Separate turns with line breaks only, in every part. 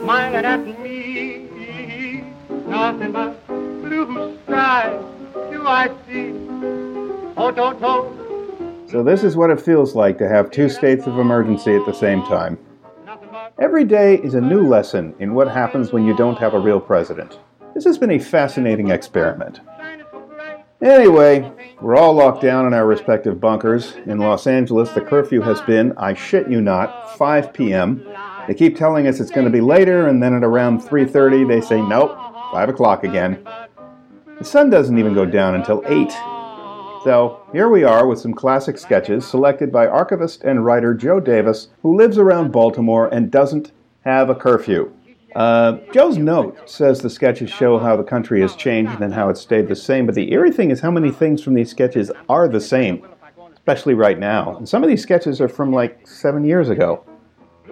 smiling at me. Nothing but blue skies do I see. Oh, don't, don't.
So, this is what it feels like to have two states of emergency at the same time. Every day is a new lesson in what happens when you don't have a real president. This has been a fascinating experiment. Anyway, we're all locked down in our respective bunkers. In Los Angeles, the curfew has been, I shit you not, 5 p.m. They keep telling us it's going to be later, and then at around 3.30 they say, nope, 5 o'clock again. The sun doesn't even go down until 8. So here we are with some classic sketches selected by archivist and writer Joe Davis, who lives around Baltimore and doesn't have a curfew. Uh, Joe's note says the sketches show how the country has changed and how it stayed the same, but the eerie thing is how many things from these sketches are the same, especially right now. And some of these sketches are from like seven years ago.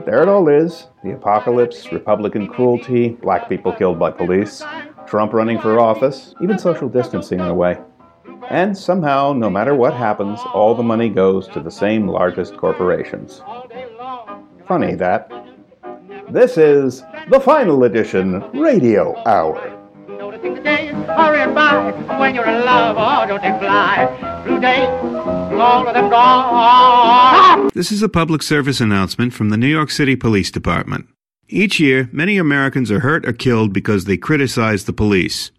There it all is the apocalypse, Republican cruelty, black people killed by police, Trump running for office, even social distancing in a way. And somehow, no matter what happens, all the money goes to the same largest corporations. Funny that. This is the final edition Radio Hour.
Noticing the days hurrying by when you're in love, oh, don't they fly through days, all of them gone.
This is a public service announcement from the New York City Police Department. Each year, many Americans are hurt or killed because they criticize the police.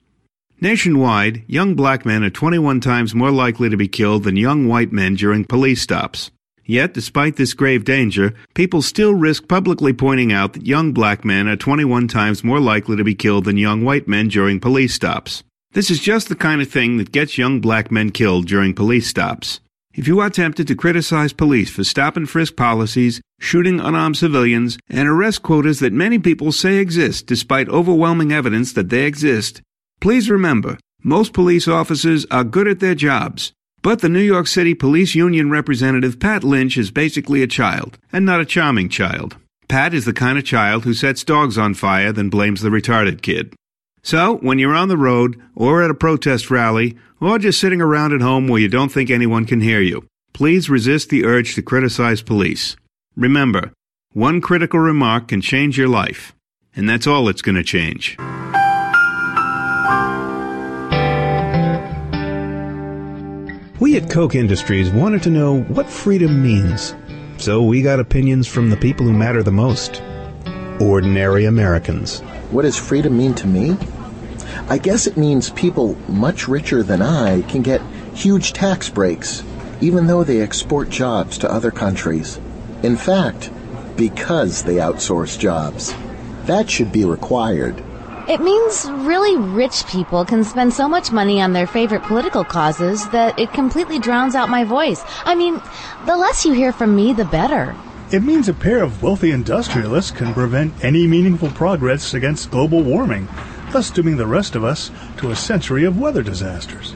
Nationwide, young black men are 21 times more likely to be killed than young white men during police stops. Yet, despite this grave danger, people still risk publicly pointing out that young black men are 21 times more likely to be killed than young white men during police stops. This is just the kind of thing that gets young black men killed during police stops. If you are tempted to criticize police for stop and frisk policies, shooting unarmed civilians, and arrest quotas that many people say exist despite overwhelming evidence that they exist, please remember most police officers are good at their jobs. But the New York City Police Union representative Pat Lynch is basically a child, and not a charming child. Pat is the kind of child who sets dogs on fire, then blames the retarded kid. So, when you're on the road, or at a protest rally, or just sitting around at home where you don't think anyone can hear you, please resist the urge to criticize police. Remember, one critical remark can change your life, and that's all it's going to change.
We at Koch Industries wanted to know what freedom means. So we got opinions from the people who matter the most ordinary Americans.
What does freedom mean to me? I guess it means people much richer than I can get huge tax breaks, even though they export jobs to other countries. In fact, because they outsource jobs. That should be required.
It means really rich people can spend so much money on their favorite political causes that it completely drowns out my voice. I mean, the less you hear from me, the better.
It means a pair of wealthy industrialists can prevent any meaningful progress against global warming, thus dooming the rest of us to a century of weather disasters.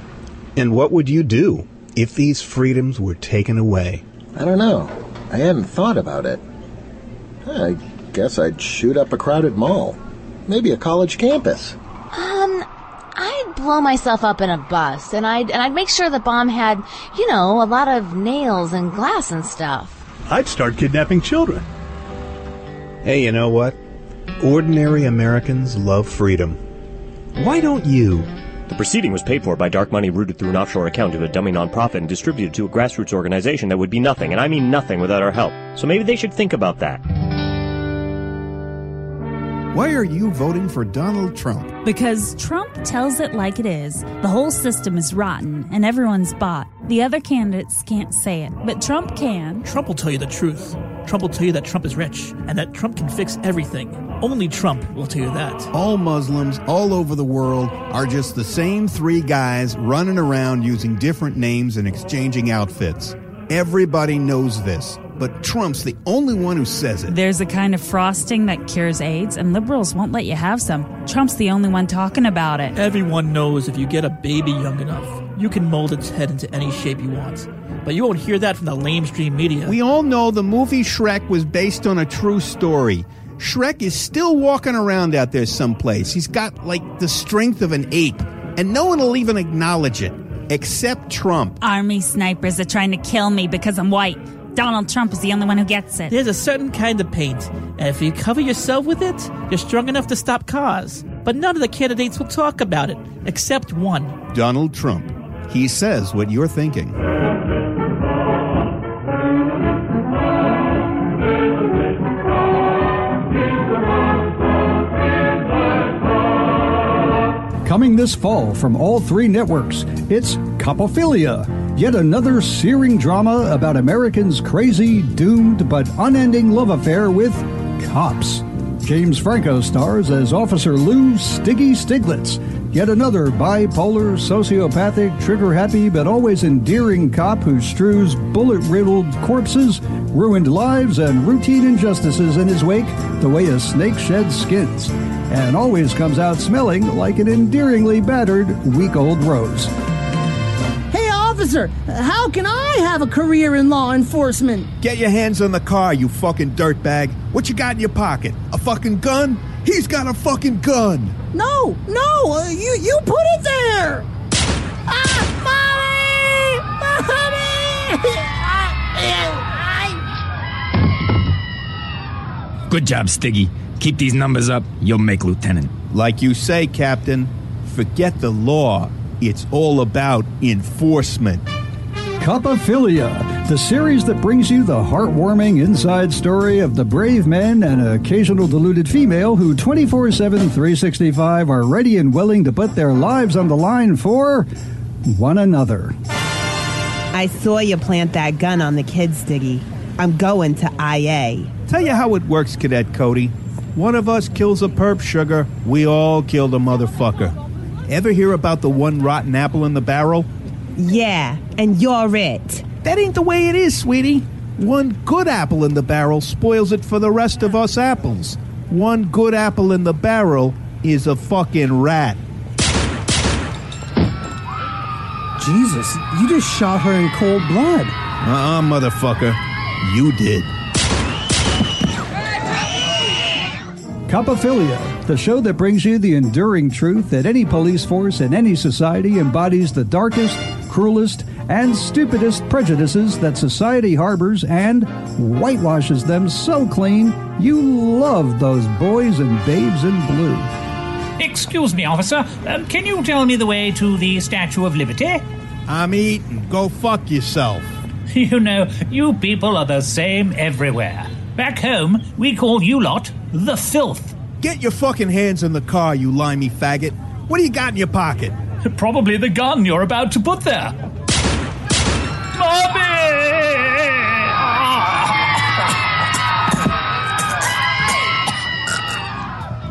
And what would you do if these freedoms were taken away?
I don't know. I hadn't thought about it. I guess I'd shoot up a crowded mall. Maybe a college campus.
Um,
I'd blow myself up in a bus, and I'd and I'd make sure the bomb had, you know, a lot of nails and glass and stuff.
I'd start kidnapping children.
Hey, you know what? Ordinary Americans love freedom. Why don't you?
The proceeding was paid for by dark money routed through an offshore account to a dummy nonprofit and distributed to a grassroots organization that would be nothing, and I mean nothing without our help. So maybe they should think about that.
Why are you voting for Donald Trump?
Because Trump tells it like it is. The whole system is rotten and everyone's bought. The other candidates can't say it, but Trump can.
Trump will tell you the truth. Trump will tell you that Trump is rich and that Trump can fix everything. Only Trump will tell you that.
All Muslims all over the world are just the same three guys running around using different names and exchanging outfits. Everybody knows this, but Trump's the only one who says it.
There's a kind of frosting that cures AIDS, and liberals won't let you have some. Trump's the only one talking about it.
Everyone knows if you get a baby young enough, you can mold its head into any shape you want. But you won't hear that from the lamestream media.
We all know the movie Shrek was based on a true story. Shrek is still walking around out there someplace. He's got like the strength of an ape, and no one will even acknowledge it except Trump.
Army snipers are trying to kill me because I'm white. Donald Trump is the only one who gets it.
There's a certain kind of paint, and if you cover yourself with it, you're strong enough to stop cars. But none of the candidates will talk about it, except one.
Donald Trump. He says what you're thinking.
Coming this fall from all three networks, it's Copophilia, yet another searing drama about Americans' crazy, doomed, but unending love affair with cops. James Franco stars as Officer Lou Stiggy Stiglitz, yet another bipolar, sociopathic, trigger happy, but always endearing cop who strews bullet riddled corpses, ruined lives, and routine injustices in his wake the way a snake sheds skins, and always comes out smelling like an endearingly battered, week old rose.
Hey, officer, how can I have a career in law enforcement?
Get your hands on the car, you fucking dirtbag. What you got in your pocket? A fucking gun? He's got a fucking gun.
No, no, uh, you you put it there. Ah, mommy! Mommy!
Good job, Stiggy. Keep these numbers up, you'll make lieutenant.
Like you say, Captain, forget the law. It's all about enforcement.
Copophilia, the series that brings you the heartwarming inside story of the brave men and occasional deluded female who 24 7, 365 are ready and willing to put their lives on the line for one another.
I saw you plant that gun on the kids, Stiggy. I'm going to IA.
Tell you how it works, Cadet Cody. One of us kills a perp sugar, we all kill the motherfucker. Ever hear about the one rotten apple in the barrel?
Yeah, and you're it.
That ain't the way it is, sweetie. One good apple in the barrel spoils it for the rest of us apples. One good apple in the barrel is a fucking rat.
Jesus, you just shot her in cold blood.
Uh uh motherfucker. You did.
Copophilia, the show that brings you the enduring truth that any police force in any society embodies the darkest, cruelest, and stupidest prejudices that society harbors and whitewashes them so clean you love those boys and babes in blue.
Excuse me, officer. Um, can you tell me the way to the Statue of Liberty?
I'm eating. Go fuck yourself.
You know, you people are the same everywhere. Back home, we call you lot the filth.
Get your fucking hands in the car, you limey faggot. What do you got in your pocket?
Probably the gun you're about to put there.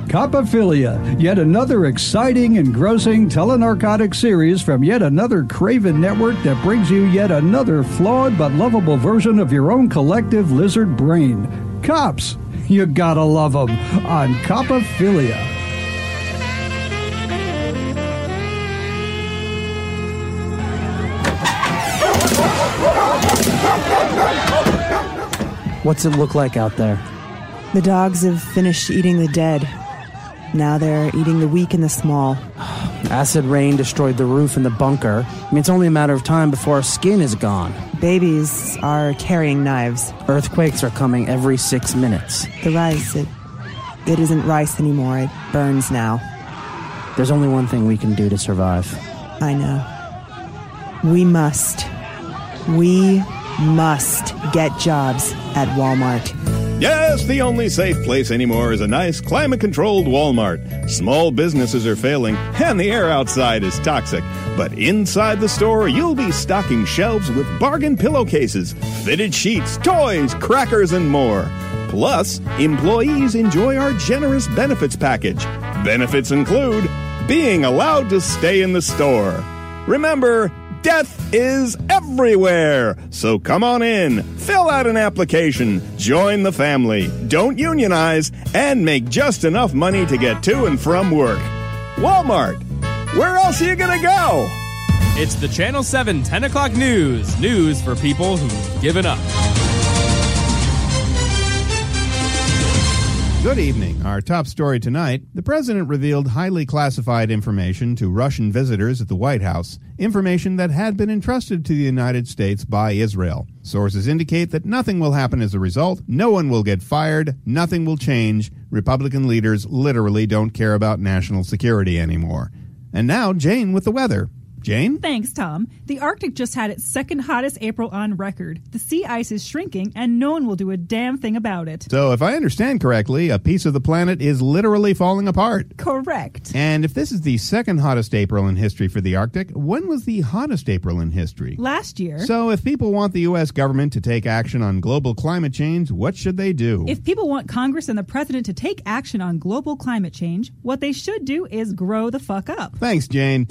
Copophilia, yet another exciting, engrossing telenarcotic series from yet another Craven network that brings you yet another flawed but lovable version of your own collective lizard brain. Cops, you gotta love them on Copophilia.
What's it look like out there?
The dogs have finished eating the dead. Now they're eating the weak and the small.
Acid rain destroyed the roof and the bunker. I mean, it's only a matter of time before our skin is gone.
Babies are carrying knives.
Earthquakes are coming every six minutes.
The rice, it, it isn't rice anymore. It burns now.
There's only one thing we can do to survive.
I know. We must. We must get jobs at Walmart.
Yes, the only safe place anymore is a nice climate controlled Walmart. Small businesses are failing, and the air outside is toxic. But inside the store, you'll be stocking shelves with bargain pillowcases, fitted sheets, toys, crackers, and more. Plus, employees enjoy our generous benefits package. Benefits include being allowed to stay in the store. Remember, death is everywhere. So come on in, fill out an application, join the family, don't unionize, and make just enough money to get to and from work. Walmart. Where else are you going to go?
It's the Channel 7 10 o'clock news. News for people who've given up.
Good evening. Our top story tonight the president revealed highly classified information to Russian visitors at the White House, information that had been entrusted to the United States by Israel. Sources indicate that nothing will happen as a result, no one will get fired, nothing will change. Republican leaders literally don't care about national security anymore. And now, Jane with the weather. Jane?
Thanks, Tom. The Arctic just had its second hottest April on record. The sea ice is shrinking, and no one will do a damn thing about it.
So, if I understand correctly, a piece of the planet is literally falling apart.
Correct.
And if this is the second hottest April in history for the Arctic, when was the hottest April in history?
Last year.
So, if people want the U.S. government to take action on global climate change, what should they do?
If people want Congress and the president to take action on global climate change, what they should do is grow the fuck up.
Thanks, Jane.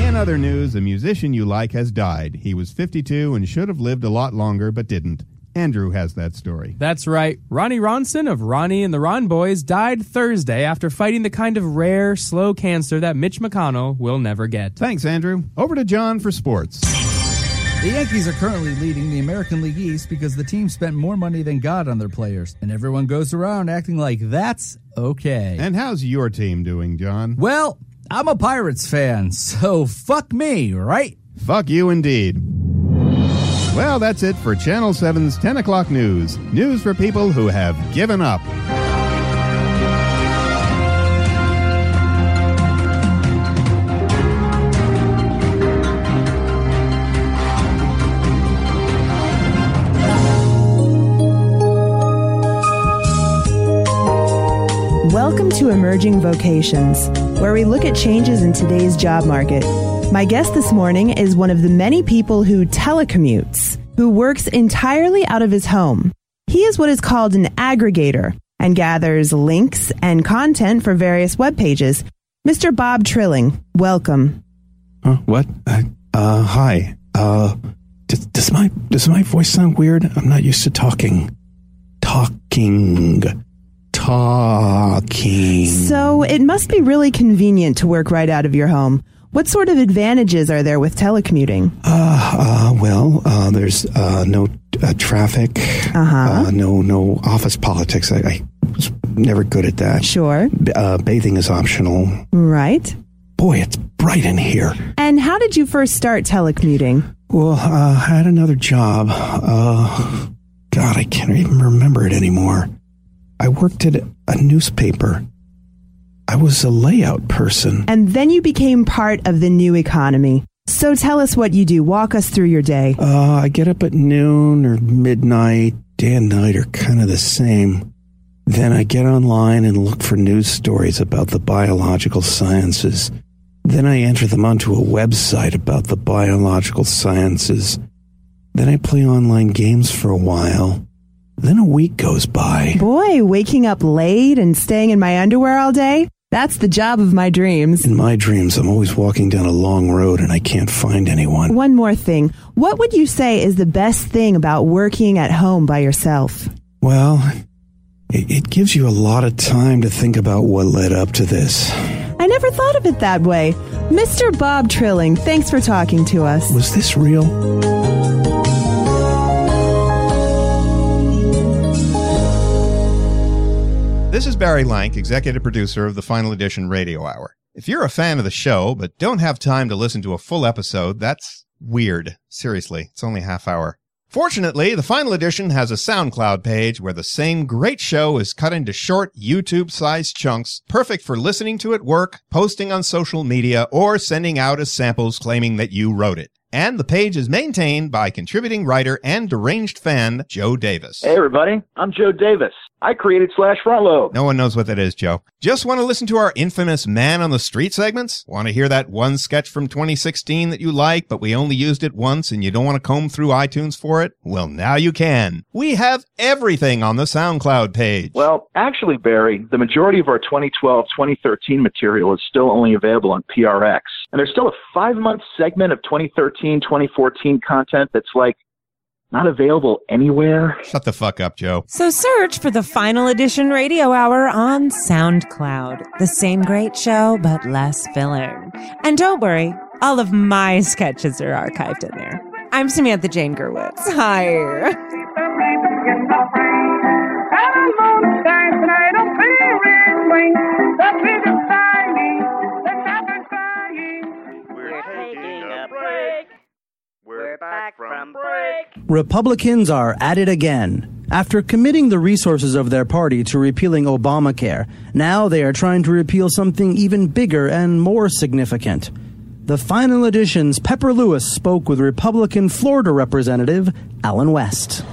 In other news, a musician you like has died. He was 52 and should have lived a lot longer, but didn't. Andrew has that story.
That's right. Ronnie Ronson of Ronnie and the Ron Boys died Thursday after fighting the kind of rare, slow cancer that Mitch McConnell will never get.
Thanks, Andrew. Over to John for sports.
The Yankees are currently leading the American League East because the team spent more money than God on their players, and everyone goes around acting like that's okay.
And how's your team doing, John?
Well, I'm a Pirates fan, so fuck me, right?
Fuck you indeed. Well, that's it for Channel 7's 10 o'clock news. News for people who have given up.
Welcome to Emerging Vocations, where we look at changes in today's job market. My guest this morning is one of the many people who telecommutes, who works entirely out of his home. He is what is called an aggregator and gathers links and content for various web pages. Mr. Bob Trilling, welcome.
Uh, what? Uh, uh, hi. Uh, does, does my does my voice sound weird? I'm not used to talking. Talking. Talking.
So it must be really convenient to work right out of your home. What sort of advantages are there with telecommuting?
Uh, uh well, uh, there's uh, no uh, traffic.
Uh-huh.
Uh, no, no office politics. I, I was never good at that.
Sure.
B- uh, bathing is optional.
Right.
Boy, it's bright in here.
And how did you first start telecommuting?
Well, uh, I had another job. Uh, God, I can't even remember it anymore. I worked at a newspaper. I was a layout person.
And then you became part of the new economy. So tell us what you do. Walk us through your day.
Uh, I get up at noon or midnight. Day and night are kind of the same. Then I get online and look for news stories about the biological sciences. Then I enter them onto a website about the biological sciences. Then I play online games for a while. Then a week goes by.
Boy, waking up late and staying in my underwear all day? That's the job of my dreams.
In my dreams, I'm always walking down a long road and I can't find anyone.
One more thing. What would you say is the best thing about working at home by yourself?
Well, it, it gives you a lot of time to think about what led up to this.
I never thought of it that way. Mr. Bob Trilling, thanks for talking to us.
Was this real?
This is Barry Lank, executive producer of the Final Edition Radio Hour.
If you're a fan of the show but don't have time to listen to a full episode, that's weird. Seriously, it's only half hour. Fortunately, the final edition has a SoundCloud page where the same great show is cut into short YouTube sized chunks, perfect for listening to at work, posting on social media, or sending out as samples claiming that you wrote it. And the page is maintained by contributing writer and deranged fan Joe Davis.
Hey, everybody. I'm Joe Davis. I created Slash Front Load.
No one knows what that is, Joe. Just want to listen to our infamous Man on the Street segments? Want to hear that one sketch from 2016 that you like, but we only used it once and you don't want to comb through iTunes for it? Well, now you can. We have everything on the SoundCloud page.
Well, actually, Barry, the majority of our 2012 2013 material is still only available on PRX. And there's still a five month segment of 2013 2014 content that's like not available anywhere.
Shut the fuck up, Joe.
So search for the final edition radio hour on SoundCloud. The same great show, but less filler. And don't worry, all of my sketches are archived in there. I'm Samantha Jane Gerwitz. Hi.
Back from break.
Republicans are at it again. After committing the resources of their party to repealing Obamacare, now they are trying to repeal something even bigger and more significant. The final edition's Pepper Lewis spoke with Republican Florida Representative Allen West.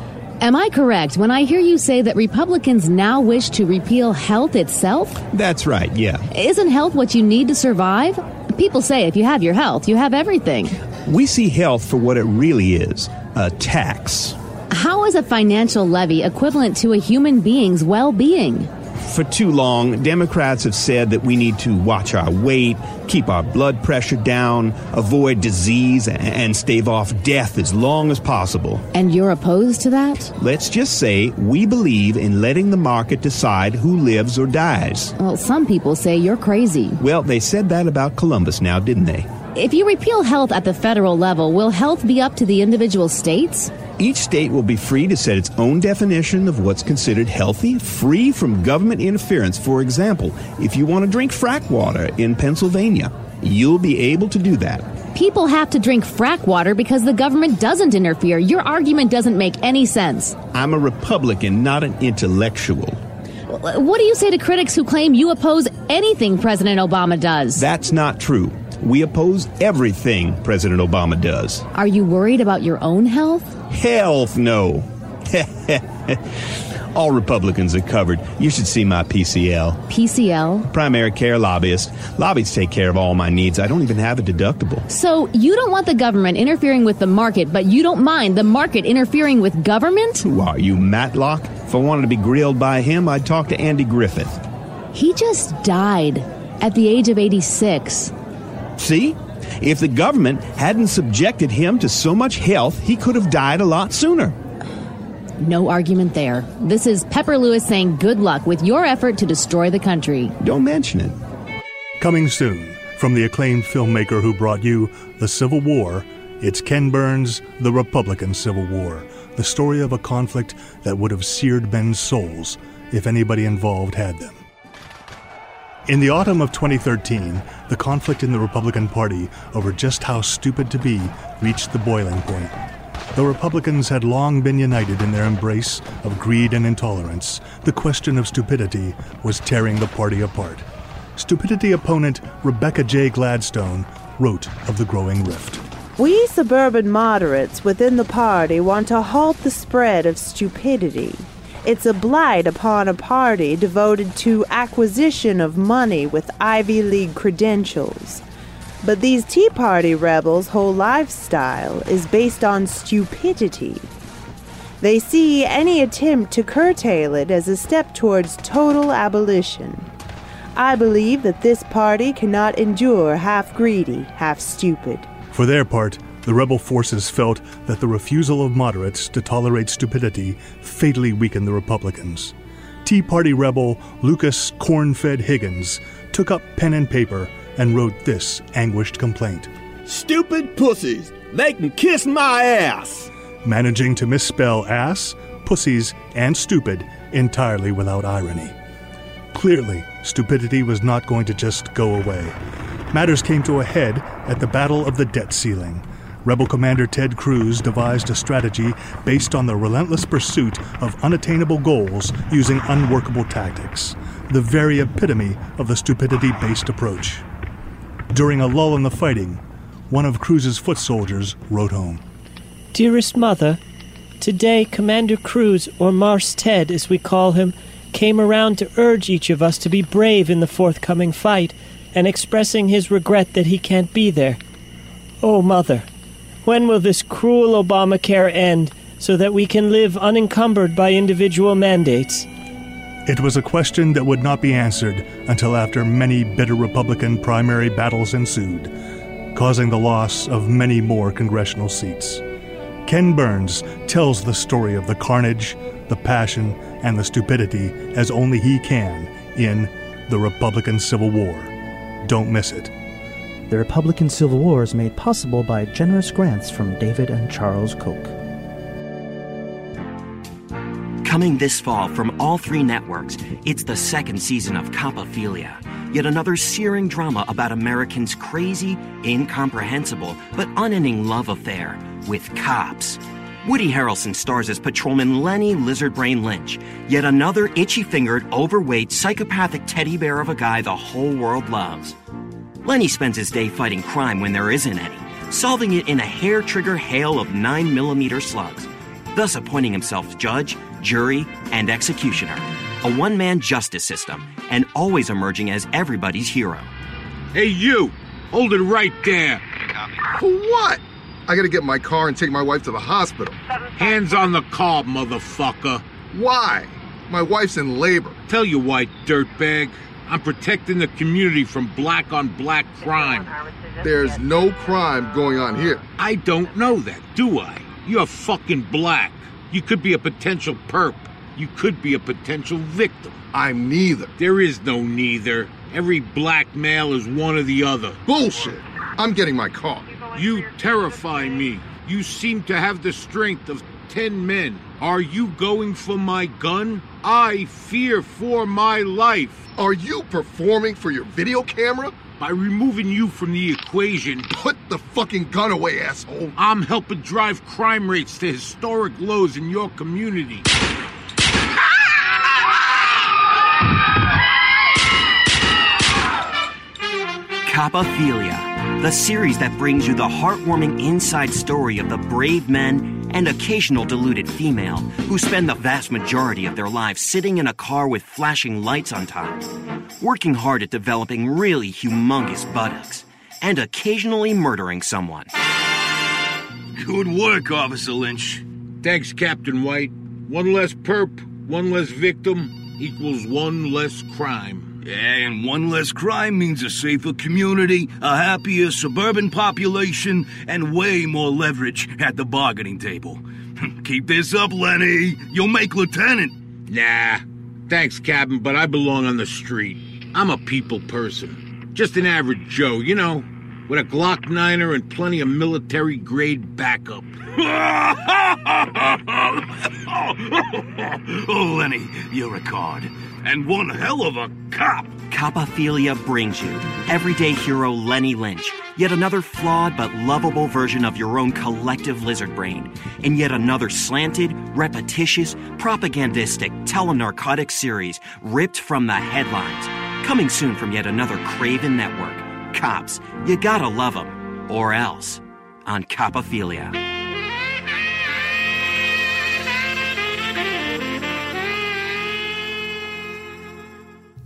Am I correct when I hear you say that Republicans now wish to repeal health itself?
That's right, yeah.
Isn't health what you need to survive? People say if you have your health, you have everything.
We see health for what it really is a tax.
How is a financial levy equivalent to a human being's well being?
For too long, Democrats have said that we need to watch our weight, keep our blood pressure down, avoid disease, and stave off death as long as possible.
And you're opposed to that?
Let's just say we believe in letting the market decide who lives or dies.
Well, some people say you're crazy.
Well, they said that about Columbus now, didn't they?
If you repeal health at the federal level, will health be up to the individual states?
Each state will be free to set its own definition of what's considered healthy, free from government interference. For example, if you want to drink frack water in Pennsylvania, you'll be able to do that.
People have to drink frack water because the government doesn't interfere. Your argument doesn't make any sense.
I'm a Republican, not an intellectual.
What do you say to critics who claim you oppose anything President Obama does?
That's not true. We oppose everything President Obama does.
Are you worried about your own health?
Health, no. All Republicans are covered. You should see my PCL.
PCL?
Primary care lobbyist. Lobbies take care of all my needs. I don't even have a deductible.
So you don't want the government interfering with the market, but you don't mind the market interfering with government?
Who are you, Matlock? If I wanted to be grilled by him, I'd talk to Andy Griffith.
He just died at the age of 86.
See? If the government hadn't subjected him to so much health, he could have died a lot sooner.
No argument there. This is Pepper Lewis saying good luck with your effort to destroy the country.
Don't mention it.
Coming soon from the acclaimed filmmaker who brought you The Civil War, it's Ken Burns' The Republican Civil War, the story of a conflict that would have seared men's souls if anybody involved had them. In the autumn of 2013, the conflict in the Republican Party over just how stupid to be reached the boiling point. The Republicans had long been united in their embrace of greed and intolerance. The question of stupidity was tearing the party apart. Stupidity opponent Rebecca J. Gladstone wrote of the growing rift.
We suburban moderates within the party want to halt the spread of stupidity. It's a blight upon a party devoted to acquisition of money with Ivy League credentials. But these Tea Party rebels' whole lifestyle is based on stupidity. They see any attempt to curtail it as a step towards total abolition. I believe that this party cannot endure half greedy, half stupid.
For their part, the rebel forces felt that the refusal of moderates to tolerate stupidity fatally weakened the Republicans. Tea Party rebel Lucas Corn-Fed Higgins took up pen and paper and wrote this anguished complaint.
Stupid pussies! They can kiss my ass!
Managing to misspell ass, pussies, and stupid entirely without irony. Clearly, stupidity was not going to just go away. Matters came to a head at the Battle of the Debt Ceiling. Rebel Commander Ted Cruz devised a strategy based on the relentless pursuit of unattainable goals using unworkable tactics, the very epitome of the stupidity based approach. During a lull in the fighting, one of Cruz's foot soldiers wrote home.
Dearest Mother, today Commander Cruz, or Mars Ted as we call him, came around to urge each of us to be brave in the forthcoming fight and expressing his regret that he can't be there. Oh, Mother, when will this cruel Obamacare end so that we can live unencumbered by individual mandates?
It was a question that would not be answered until after many bitter Republican primary battles ensued, causing the loss of many more congressional seats. Ken Burns tells the story of the carnage, the passion, and the stupidity as only he can in The Republican Civil War. Don't miss it.
The Republican Civil War is made possible by generous grants from David and Charles Koch.
Coming this fall from all three networks, it's the second season of Copophilia, yet another searing drama about Americans' crazy, incomprehensible, but unending love affair with cops. Woody Harrelson stars as patrolman Lenny Lizardbrain Lynch, yet another itchy fingered, overweight, psychopathic teddy bear of a guy the whole world loves. Lenny spends his day fighting crime when there isn't any, solving it in a hair trigger hail of 9mm slugs, thus appointing himself judge, jury, and executioner. A one man justice system, and always emerging as everybody's hero.
Hey, you! Hold it right there!
For what? I gotta get in my car and take my wife to the hospital.
Hands on the car, motherfucker!
Why? My wife's in labor.
Tell you why, dirtbag. I'm protecting the community from black on black crime.
There's no crime going on here.
I don't know that, do I? You're fucking black. You could be a potential perp. You could be a potential victim.
I'm neither.
There is no neither. Every black male is one or the other.
Bullshit. I'm getting my car.
You terrify me. You seem to have the strength of ten men. Are you going for my gun? I fear for my life.
Are you performing for your video camera?
By removing you from the equation,
put the fucking gun away, asshole.
I'm helping drive crime rates to historic lows in your community.
Copophilia, the series that brings you the heartwarming inside story of the brave men and occasional deluded female who spend the vast majority of their lives sitting in a car with flashing lights on top, working hard at developing really humongous buttocks, and occasionally murdering someone.
Good work, Officer Lynch. Thanks, Captain White. One less perp, one less victim equals one less crime.
And one less crime means a safer community, a happier suburban population, and way more leverage at the bargaining table. Keep this up, Lenny. You'll make lieutenant.
Nah. Thanks, Captain, but I belong on the street. I'm a people person. Just an average Joe, you know, with a Glock 9er and plenty of military grade backup.
oh, Lenny, you're a card. And one hell of a cop.
Copophilia brings you everyday hero Lenny Lynch, yet another flawed but lovable version of your own collective lizard brain, and yet another slanted, repetitious, propagandistic telenarcotic series ripped from the headlines. Coming soon from yet another Craven network. Cops, you gotta love them, or else. On Copophilia.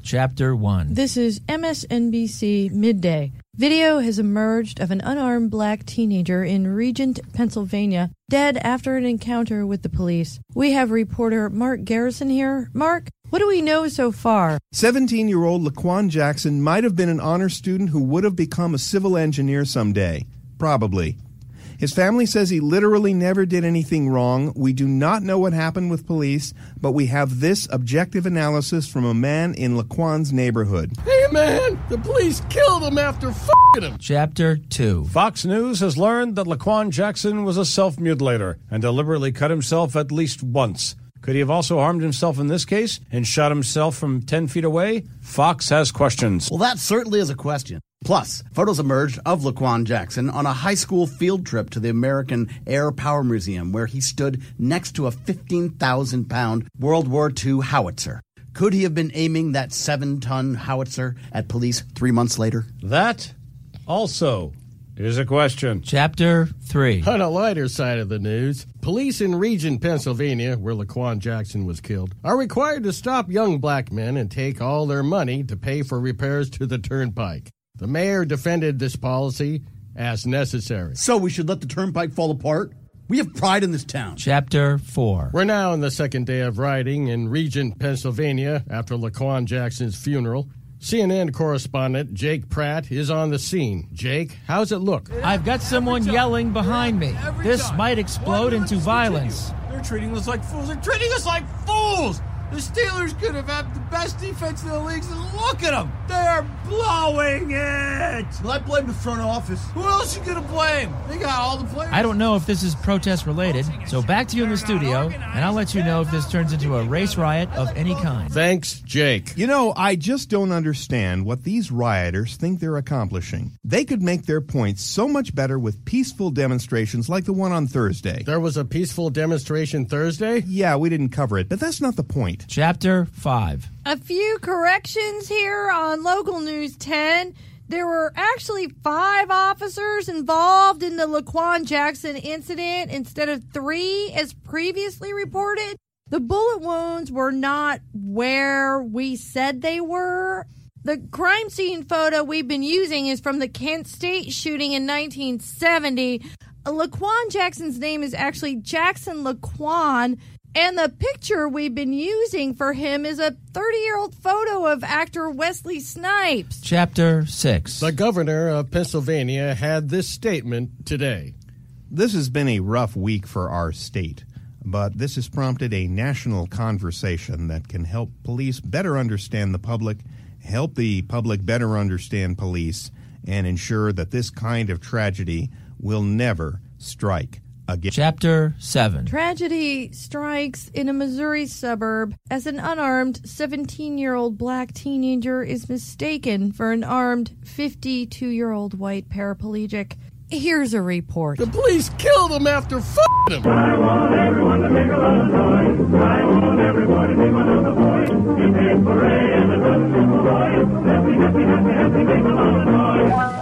Chapter 1
This is MSNBC Midday. Video has emerged of an unarmed black teenager in Regent, Pennsylvania, dead after an encounter with the police. We have reporter Mark Garrison here. Mark, what do we know so far?
17 year old Laquan Jackson might have been an honor student who would have become a civil engineer someday. Probably. His family says he literally never did anything wrong. We do not know what happened with police, but we have this objective analysis from a man in Laquan's neighborhood.
Hey man, the police killed him after f***ing him.
Chapter 2
Fox News has learned that Laquan Jackson was a self mutilator and deliberately cut himself at least once.
Could he have also harmed himself in this case and shot himself from 10 feet away? Fox has questions.
Well, that certainly is a question. Plus, photos emerged of Laquan Jackson on a high school field trip to the American Air Power Museum where he stood next to a 15,000 pound World War II howitzer. Could he have been aiming that seven ton howitzer at police three months later?
That also is a question.
Chapter 3.
On a lighter side of the news, police in Regent, Pennsylvania, where Laquan Jackson was killed, are required to stop young black men and take all their money to pay for repairs to the turnpike. The mayor defended this policy as necessary.
So we should let the turnpike fall apart? We have pride in this town.
Chapter 4.
We're now on the second day of rioting in Regent, Pennsylvania, after Laquan Jackson's funeral. CNN correspondent Jake Pratt is on the scene. Jake, how's it look?
I've got someone yelling behind me. This might explode into violence.
They're treating us like fools. They're treating us like fools. The Steelers could have had the best defense in the league, and look at them. They're blowing it.
Well, I blame the front office.
Who else you gonna blame? They got all the players.
I don't know if this is protest related, so back to you in the studio, and I'll let you know if this turns into a race riot of any kind.
Thanks, Jake.
You know, I just don't understand what these rioters think they're accomplishing. They could make their points so much better with peaceful demonstrations like the one on Thursday.
There was a peaceful demonstration Thursday?
Yeah, we didn't cover it, but that's not the point.
Chapter 5.
A few corrections here on Local News 10. There were actually five officers involved in the Laquan Jackson incident instead of three, as previously reported. The bullet wounds were not where we said they were. The crime scene photo we've been using is from the Kent State shooting in 1970. Laquan Jackson's name is actually Jackson Laquan. And the picture we've been using for him is a 30 year old photo of actor Wesley Snipes.
Chapter 6.
The governor of Pennsylvania had this statement today.
This has been a rough week for our state, but this has prompted a national conversation that can help police better understand the public, help the public better understand police, and ensure that this kind of tragedy will never strike again.
Chapter 7.
Tragedy strikes in a Missouri suburb as an unarmed 17 year old black teenager is mistaken for an armed 52 year old white paraplegic. Here's a report.
The police killed him after f***ing him.
I want everyone to make a lot of noise. I want everybody to make another boy. Hip hip hooray and a good super boy. Happy, happy, happy, happy, make a lot of noise.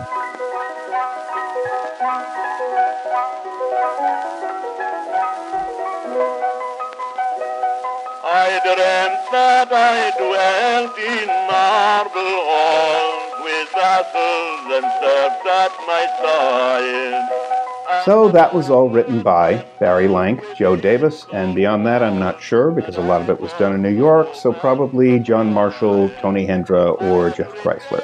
That I dwelt in marble halls with vassals and serfs at my side.
So that was all written by Barry Lank, Joe Davis, and beyond that, I'm not sure because a lot of it was done in New York, so probably John Marshall, Tony Hendra, or Jeff Kreisler.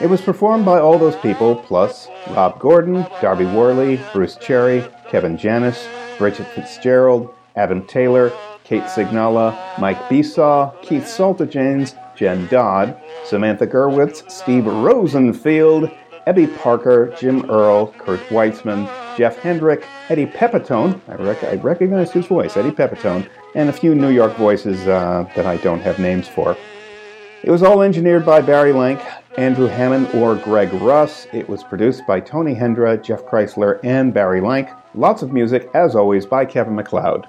It was performed by all those people, plus Rob Gordon, Darby Worley, Bruce Cherry, Kevin Janis, Bridget Fitzgerald, Adam Taylor, Kate Signala, Mike Besaw, Keith Saltajanes, Jen Dodd, Samantha Gerwitz, Steve Rosenfield, Ebby Parker, Jim Earl, Kurt Weitzman, Jeff Hendrick, Eddie Pepitone, I, rec- I recognize his voice, Eddie Pepitone, and a few New York voices uh, that I don't have names for. It was all engineered by Barry Lank, Andrew Hammond, or Greg Russ. It was produced by Tony Hendra, Jeff Kreisler, and Barry Lank. Lots of music, as always, by Kevin MacLeod.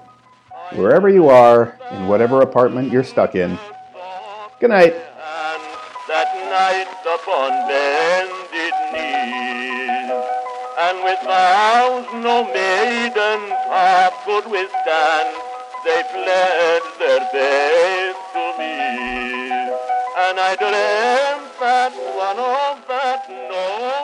Wherever you are, in whatever apartment you're stuck in, good night.
That night upon bended knees, and with vows no maiden heart could withstand, they pledged their faith to me. And I dreamt that one of that noble